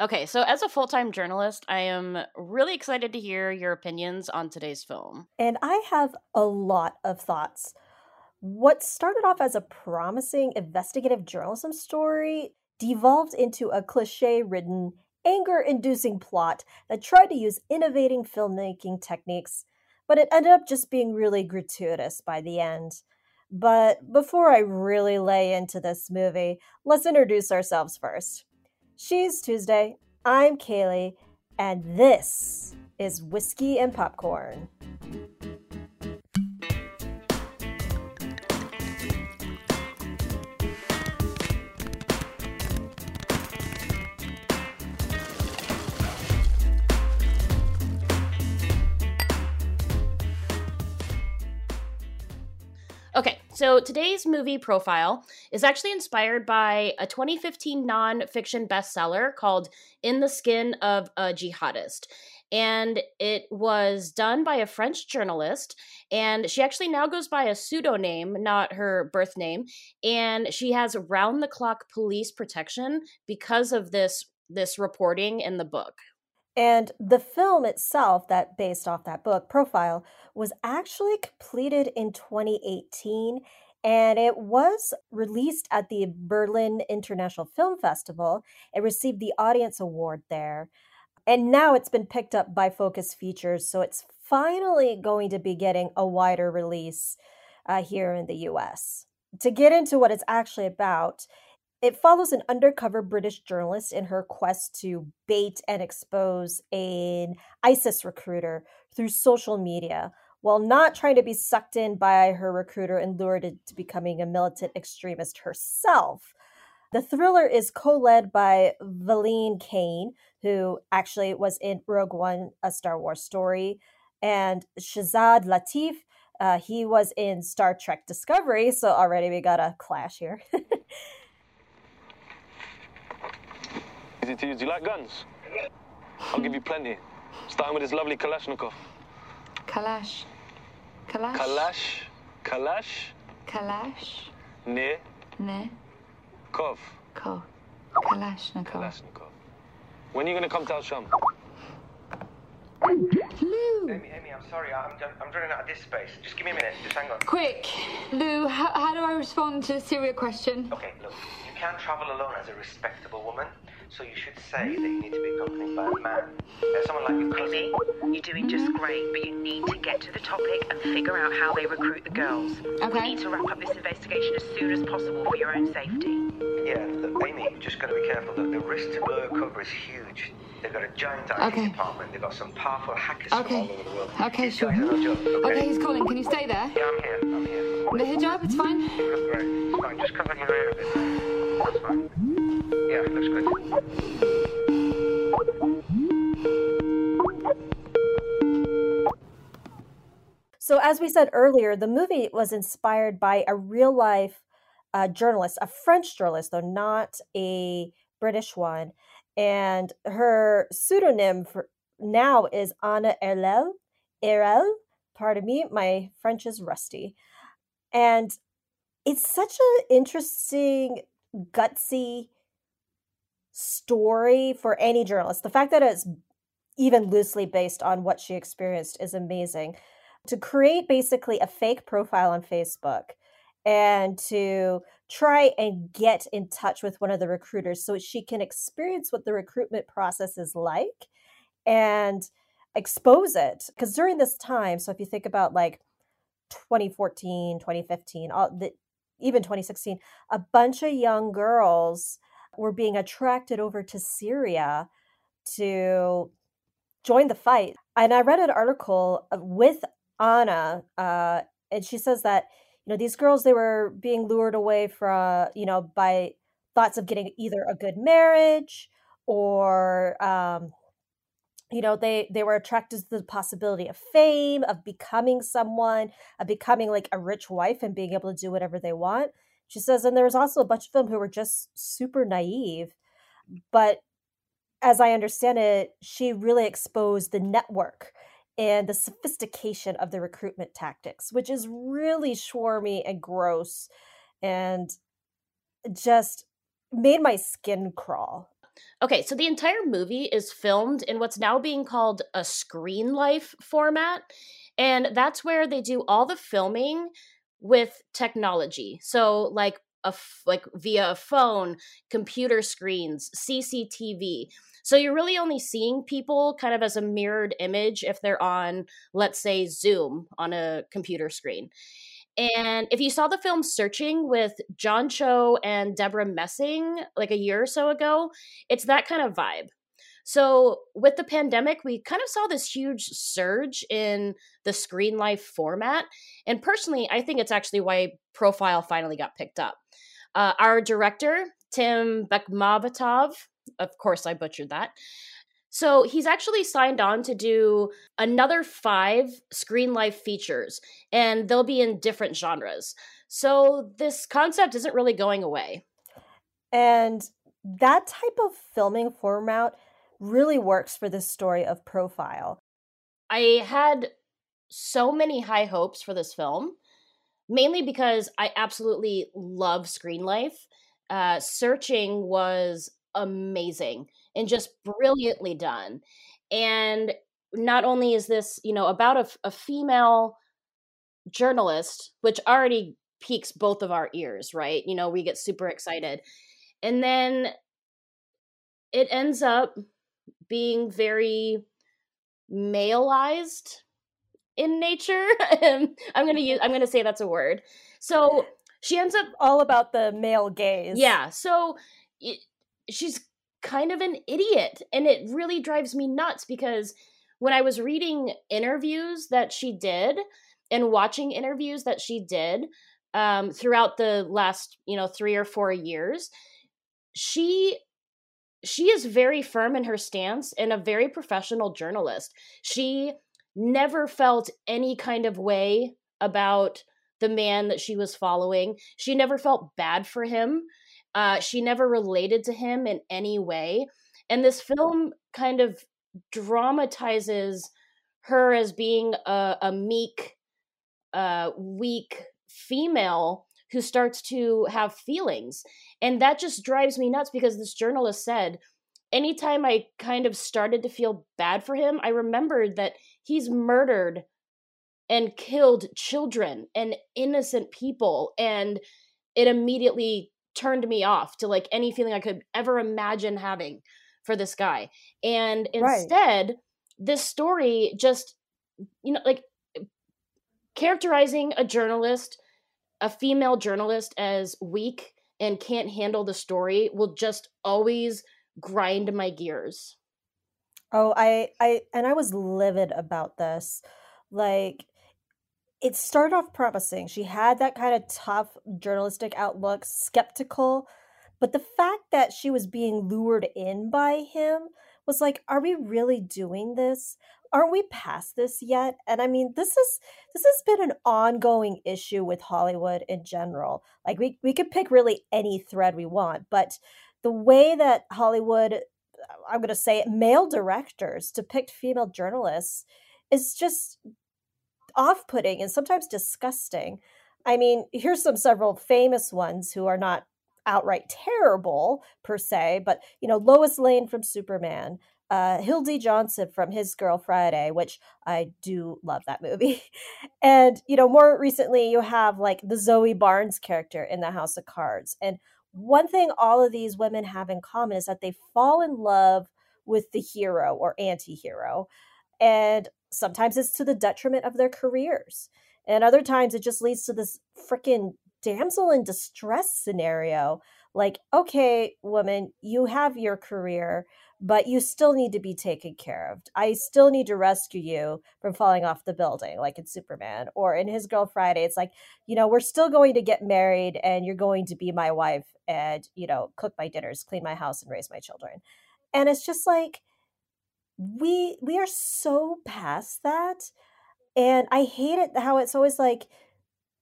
Okay, so as a full time journalist, I am really excited to hear your opinions on today's film. And I have a lot of thoughts. What started off as a promising investigative journalism story devolved into a cliche ridden, anger inducing plot that tried to use innovating filmmaking techniques, but it ended up just being really gratuitous by the end. But before I really lay into this movie, let's introduce ourselves first. She's Tuesday, I'm Kaylee, and this is Whiskey and Popcorn. Okay, so today's movie profile is actually inspired by a 2015 nonfiction bestseller called In the Skin of a Jihadist. And it was done by a French journalist. And she actually now goes by a pseudonym, not her birth name. And she has round the clock police protection because of this this reporting in the book. And the film itself, that based off that book profile, was actually completed in 2018 and it was released at the Berlin International Film Festival. It received the Audience Award there. And now it's been picked up by Focus Features, so it's finally going to be getting a wider release uh, here in the US. To get into what it's actually about, it follows an undercover British journalist in her quest to bait and expose an ISIS recruiter through social media while not trying to be sucked in by her recruiter and lured into becoming a militant extremist herself. The thriller is co led by Valene Kane, who actually was in Rogue One, a Star Wars story, and Shazad Latif. Uh, he was in Star Trek Discovery, so already we got a clash here. Easy to use. Do you like guns? I'll give you plenty. Starting with this lovely Kalashnikov. Kalash. Kalash. Kalash. Kalash. Kalash. Ne. Ne. Kov. Ko. Kalashnikov. Kalashnikov. When are you going to come to Al Sham? Lou! Amy, Amy, I'm sorry. I'm, I'm running out of disk space. Just give me a minute. Just hang on. Quick! Lou, how, how do I respond to the Syria question? Okay, look. You can't travel alone as a respectable woman, so you should say that you need to be accompanied by a man. Uh, someone like your cousin. Amy, you're doing just great, but you need to get to the topic and figure out how they recruit the girls. We Okay. need to wrap up this investigation as soon as possible for your own safety. Yeah, look, Amy, just got to be careful. Look, the risk to blow cover is huge. They've got a giant IT Okay. department. They've got some powerful hackers from all over the world. Okay, These sure. guys are no joke, okay? Okay, he's calling. Can you stay there? Yeah, I'm here. I'm here. The hijab, it's fine. You look great. It's fine. Just cover your ear a bit. So, as we said earlier, the movie was inspired by a real life uh, journalist, a French journalist, though not a British one. And her pseudonym for now is Anna Erlel. Erelle, pardon me, my French is rusty. And it's such an interesting, gutsy story for any journalist. The fact that it's even loosely based on what she experienced is amazing to create basically a fake profile on Facebook and to try and get in touch with one of the recruiters so she can experience what the recruitment process is like and expose it. Because during this time, so if you think about like 2014, 2015, all the, even 2016, a bunch of young girls were being attracted over to Syria to join the fight. And I read an article with Anna, uh, and she says that you know these girls they were being lured away from you know by thoughts of getting either a good marriage or um, you know they they were attracted to the possibility of fame of becoming someone of becoming like a rich wife and being able to do whatever they want. She says and there was also a bunch of them who were just super naive but as i understand it she really exposed the network and the sophistication of the recruitment tactics which is really swarmy and gross and just made my skin crawl Okay, so the entire movie is filmed in what's now being called a screen life format. And that's where they do all the filming with technology. So, like, a f- like via a phone, computer screens, CCTV. So you're really only seeing people kind of as a mirrored image if they're on, let's say, Zoom on a computer screen. And if you saw the film Searching with John Cho and Debra Messing like a year or so ago, it's that kind of vibe. So, with the pandemic, we kind of saw this huge surge in the screen life format. And personally, I think it's actually why Profile finally got picked up. Uh, our director, Tim Bekmambetov, of course, I butchered that. So he's actually signed on to do another five screen life features, and they'll be in different genres. So this concept isn't really going away. And that type of filming format really works for this story of profile. I had so many high hopes for this film, mainly because I absolutely love screen life. Uh, Searching was amazing and just brilliantly done. And not only is this, you know, about a, a female journalist, which already piques both of our ears, right? You know, we get super excited. And then it ends up being very maleized in nature. I'm gonna use I'm gonna say that's a word. So she ends up all about the male gaze. Yeah. So it, she's kind of an idiot. And it really drives me nuts because when I was reading interviews that she did and watching interviews that she did um, throughout the last, you know, three or four years, she she is very firm in her stance and a very professional journalist. She never felt any kind of way about the man that she was following. She never felt bad for him. Uh, she never related to him in any way. And this film kind of dramatizes her as being a, a meek, uh, weak female who starts to have feelings. And that just drives me nuts because this journalist said, anytime I kind of started to feel bad for him, I remembered that he's murdered and killed children and innocent people. And it immediately turned me off to like any feeling I could ever imagine having for this guy. And instead, right. this story just, you know, like characterizing a journalist, a female journalist, as weak and can't handle the story will just always grind my gears. Oh, I, I, and I was livid about this. Like, it started off promising. She had that kind of tough journalistic outlook, skeptical, but the fact that she was being lured in by him was like, are we really doing this? Aren't we past this yet? And I mean, this is this has been an ongoing issue with Hollywood in general. Like we we could pick really any thread we want, but the way that Hollywood I'm going to say it, male directors depict female journalists is just off-putting and sometimes disgusting. I mean, here's some several famous ones who are not outright terrible per se, but you know, Lois Lane from Superman, uh, Hildy Johnson from His Girl Friday, which I do love that movie. and, you know, more recently, you have like the Zoe Barnes character in The House of Cards. And one thing all of these women have in common is that they fall in love with the hero or anti hero. And sometimes it's to the detriment of their careers. And other times it just leads to this freaking damsel in distress scenario. Like, okay, woman, you have your career, but you still need to be taken care of. I still need to rescue you from falling off the building, like in Superman or in His Girl Friday. It's like, you know, we're still going to get married and you're going to be my wife and, you know, cook my dinners, clean my house, and raise my children. And it's just like, we we are so past that and i hate it how it's always like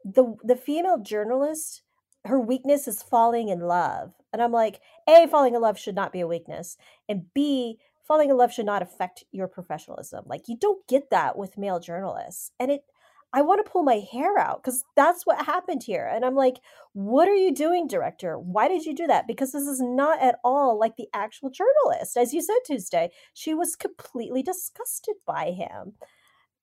the the female journalist her weakness is falling in love and i'm like a falling in love should not be a weakness and b falling in love should not affect your professionalism like you don't get that with male journalists and it I want to pull my hair out because that's what happened here. And I'm like, what are you doing, director? Why did you do that? Because this is not at all like the actual journalist. As you said, Tuesday, she was completely disgusted by him.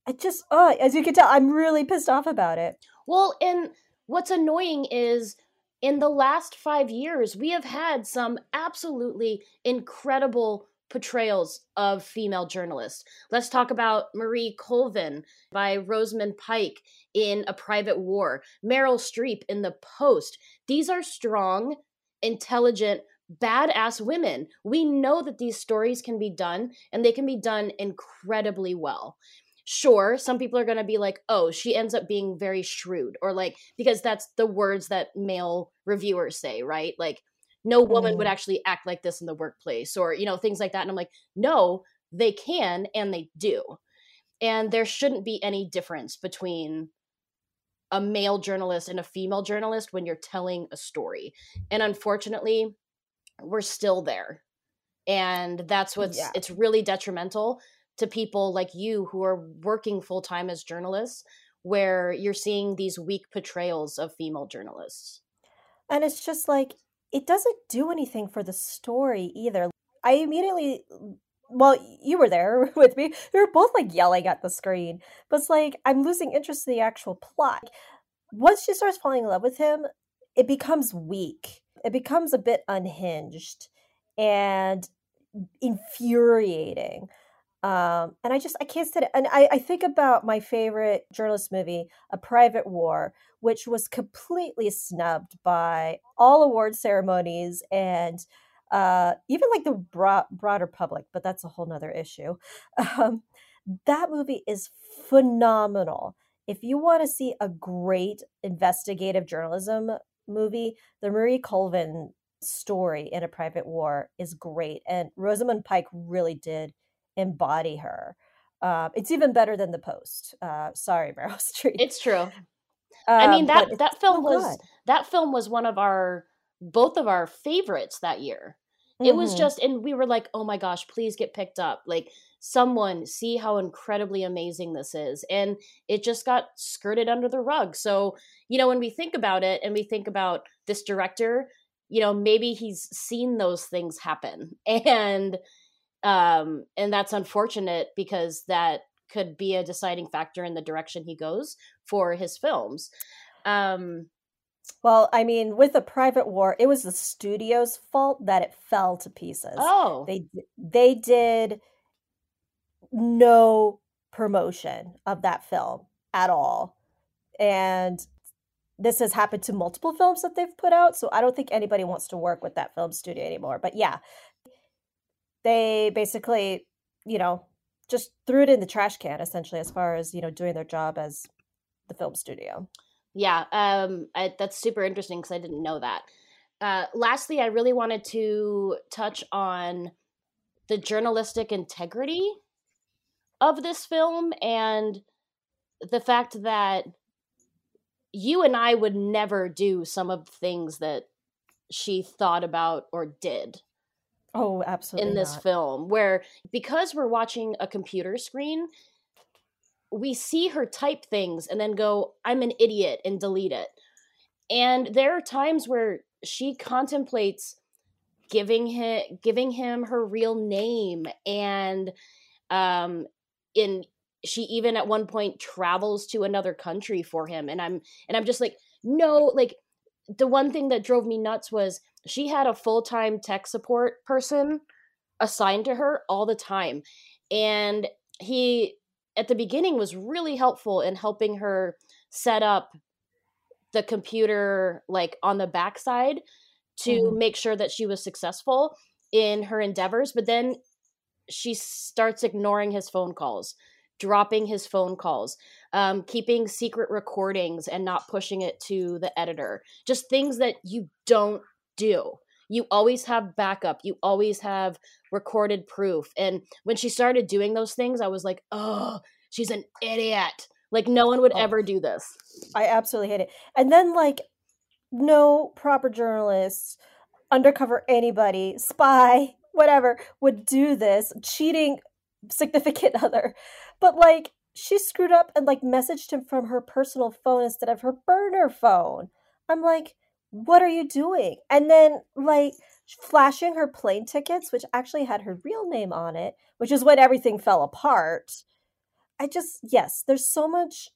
I just, uh, as you can tell, I'm really pissed off about it. Well, and what's annoying is in the last five years, we have had some absolutely incredible portrayals of female journalists. Let's talk about Marie Colvin by Rosamund Pike in A Private War, Meryl Streep in The Post. These are strong, intelligent, badass women. We know that these stories can be done and they can be done incredibly well. Sure, some people are going to be like, oh, she ends up being very shrewd, or like, because that's the words that male reviewers say, right? Like, no woman mm. would actually act like this in the workplace or you know things like that and i'm like no they can and they do and there shouldn't be any difference between a male journalist and a female journalist when you're telling a story and unfortunately we're still there and that's what's yeah. it's really detrimental to people like you who are working full time as journalists where you're seeing these weak portrayals of female journalists and it's just like it doesn't do anything for the story either. I immediately well, you were there with me. We were both like yelling at the screen. But it's like I'm losing interest in the actual plot. Once she starts falling in love with him, it becomes weak. It becomes a bit unhinged and infuriating. Um, and I just I can't stand it. And I, I think about my favorite journalist movie, A Private War, which was completely snubbed by all award ceremonies and uh, even like the broad, broader public. But that's a whole nother issue. Um, that movie is phenomenal. If you want to see a great investigative journalism movie, the Marie Colvin story in A Private War is great, and Rosamund Pike really did embody her. Uh, it's even better than the post. Uh, sorry, Meryl Streep. It's true. Um, I mean that that film so was good. that film was one of our both of our favorites that year. Mm-hmm. It was mm-hmm. just, and we were like, oh my gosh, please get picked up. Like someone see how incredibly amazing this is, and it just got skirted under the rug. So you know, when we think about it, and we think about this director, you know, maybe he's seen those things happen, and um, and that's unfortunate because that could be a deciding factor in the direction he goes for his films. Um, well, I mean, with the private war, it was the studio's fault that it fell to pieces. Oh, they they did no promotion of that film at all, and this has happened to multiple films that they've put out. So I don't think anybody wants to work with that film studio anymore. But yeah, they basically, you know, just threw it in the trash can essentially as far as, you know, doing their job as the film studio. Yeah, um, I, that's super interesting because I didn't know that. Uh, lastly, I really wanted to touch on the journalistic integrity of this film and the fact that you and I would never do some of the things that she thought about or did. Oh, absolutely. In this not. film, where because we're watching a computer screen, we see her type things and then go, I'm an idiot, and delete it. And there are times where she contemplates giving him giving him her real name and um in she even at one point travels to another country for him and i'm and i'm just like no like the one thing that drove me nuts was she had a full-time tech support person assigned to her all the time and he at the beginning was really helpful in helping her set up the computer like on the backside to mm-hmm. make sure that she was successful in her endeavors but then she starts ignoring his phone calls dropping his phone calls um, keeping secret recordings and not pushing it to the editor just things that you don't do. You always have backup. You always have recorded proof. And when she started doing those things, I was like, oh, she's an idiot. Like, no one would oh, ever do this. I absolutely hate it. And then, like, no proper journalist undercover anybody, spy, whatever, would do this, cheating significant other. But, like, she screwed up and like messaged him from her personal phone instead of her burner phone. I'm like, what are you doing? And then like flashing her plane tickets, which actually had her real name on it, which is when everything fell apart. I just, yes, there's so much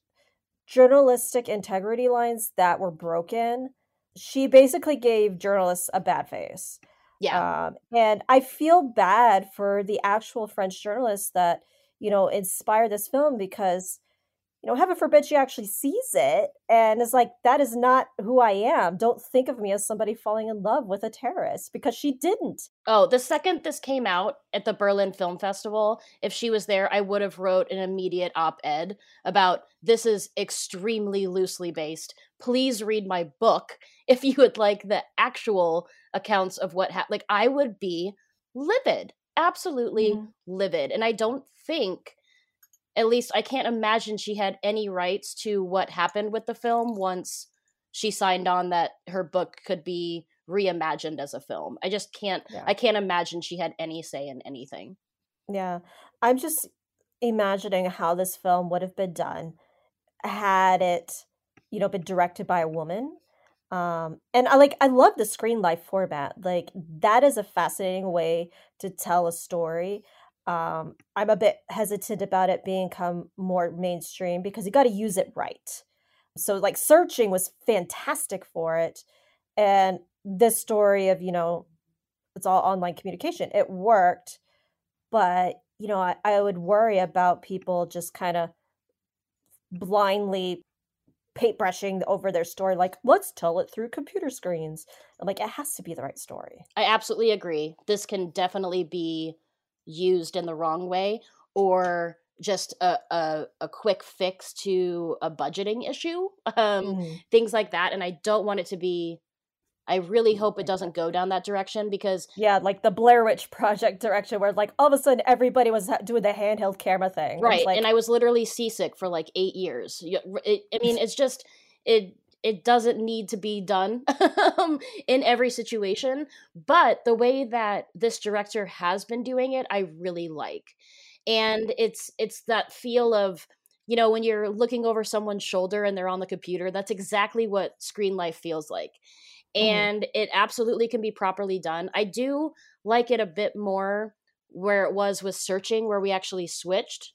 journalistic integrity lines that were broken. She basically gave journalists a bad face. Yeah. Um, and I feel bad for the actual French journalists that, you know, inspired this film because you know, heaven forbid she actually sees it and is like, that is not who I am. Don't think of me as somebody falling in love with a terrorist because she didn't. Oh, the second this came out at the Berlin Film Festival, if she was there, I would have wrote an immediate op-ed about this is extremely loosely based. Please read my book if you would like the actual accounts of what happened. Like I would be livid, absolutely mm-hmm. livid. And I don't think at least I can't imagine she had any rights to what happened with the film once she signed on that her book could be reimagined as a film. I just can't yeah. I can't imagine she had any say in anything. Yeah. I'm just imagining how this film would have been done had it you know been directed by a woman um and i like i love the screen life format like that is a fascinating way to tell a story um, I'm a bit hesitant about it being come more mainstream because you got to use it right. So like searching was fantastic for it, and this story of you know it's all online communication it worked, but you know I, I would worry about people just kind of blindly paintbrushing over their story like let's tell it through computer screens. I'm like it has to be the right story. I absolutely agree. This can definitely be used in the wrong way or just a, a, a quick fix to a budgeting issue um, mm-hmm. things like that and i don't want it to be i really hope it doesn't go down that direction because yeah like the blair witch project direction where like all of a sudden everybody was doing the handheld camera thing right like... and i was literally seasick for like eight years it, i mean it's just it it doesn't need to be done um, in every situation but the way that this director has been doing it i really like and it's it's that feel of you know when you're looking over someone's shoulder and they're on the computer that's exactly what screen life feels like mm-hmm. and it absolutely can be properly done i do like it a bit more where it was with searching where we actually switched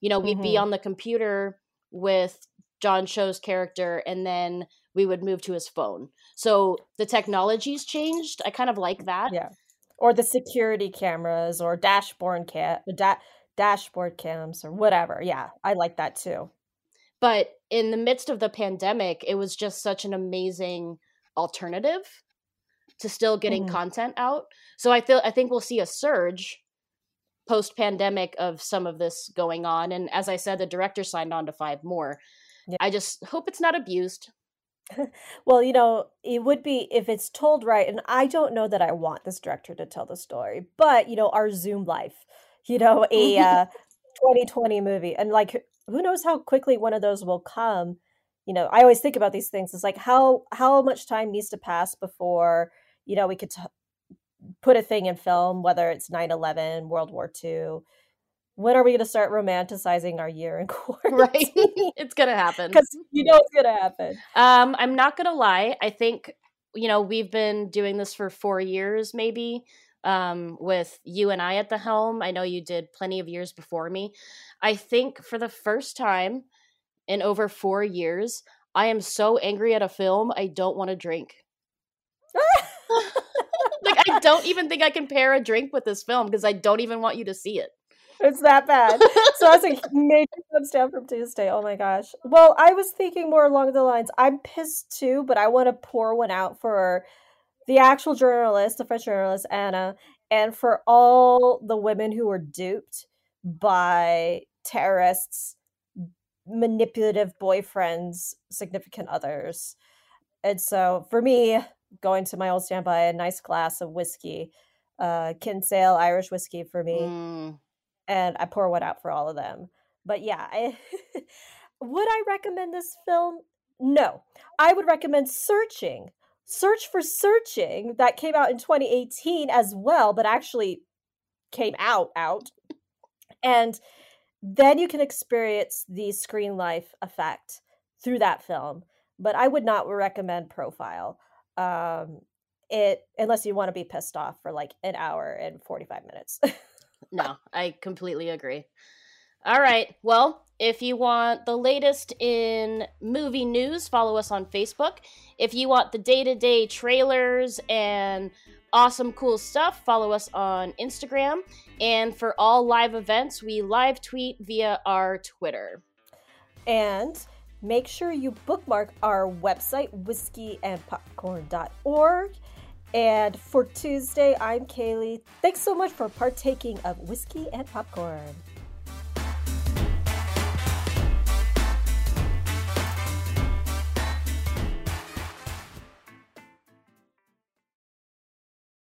you know we'd mm-hmm. be on the computer with John Cho's character, and then we would move to his phone. So the technology's changed. I kind of like that. Yeah. Or the security cameras or dashboard cam da- dashboard cams or whatever. Yeah, I like that too. But in the midst of the pandemic, it was just such an amazing alternative to still getting mm. content out. So I feel I think we'll see a surge post pandemic of some of this going on and as I said the director signed on to 5 more. Yeah. I just hope it's not abused. well, you know, it would be if it's told right. And I don't know that I want this director to tell the story, but, you know, our Zoom life, you know, a uh, 2020 movie. And like, who knows how quickly one of those will come. You know, I always think about these things. It's like how how much time needs to pass before you know we could t- put a thing in film, whether it's 9/11, World War II, when are we going to start romanticizing our year in quarantine? Right, it's going to happen because you know it's going to happen. Um, I'm not going to lie. I think you know we've been doing this for four years, maybe. Um, with you and I at the helm, I know you did plenty of years before me. I think for the first time in over four years, I am so angry at a film I don't want to drink. like I don't even think I can pair a drink with this film because I don't even want you to see it. It's that bad. so that's a major thumbs down from Tuesday. Oh my gosh. Well, I was thinking more along the lines. I'm pissed too, but I want to pour one out for the actual journalist, the French journalist Anna, and for all the women who were duped by terrorists, manipulative boyfriends, significant others. And so for me, going to my old standby, a nice glass of whiskey, uh, Kinsale Irish whiskey for me. Mm and I pour one out for all of them. But yeah, I, would I recommend this film? No. I would recommend Searching. Search for Searching that came out in 2018 as well, but actually came out out. And then you can experience the screen life effect through that film. But I would not recommend Profile. Um, it unless you want to be pissed off for like an hour and 45 minutes. no, I completely agree. All right. Well, if you want the latest in movie news, follow us on Facebook. If you want the day to day trailers and awesome, cool stuff, follow us on Instagram. And for all live events, we live tweet via our Twitter. And make sure you bookmark our website, whiskeyandpopcorn.org. And for Tuesday, I'm Kaylee. Thanks so much for partaking of Whiskey and Popcorn.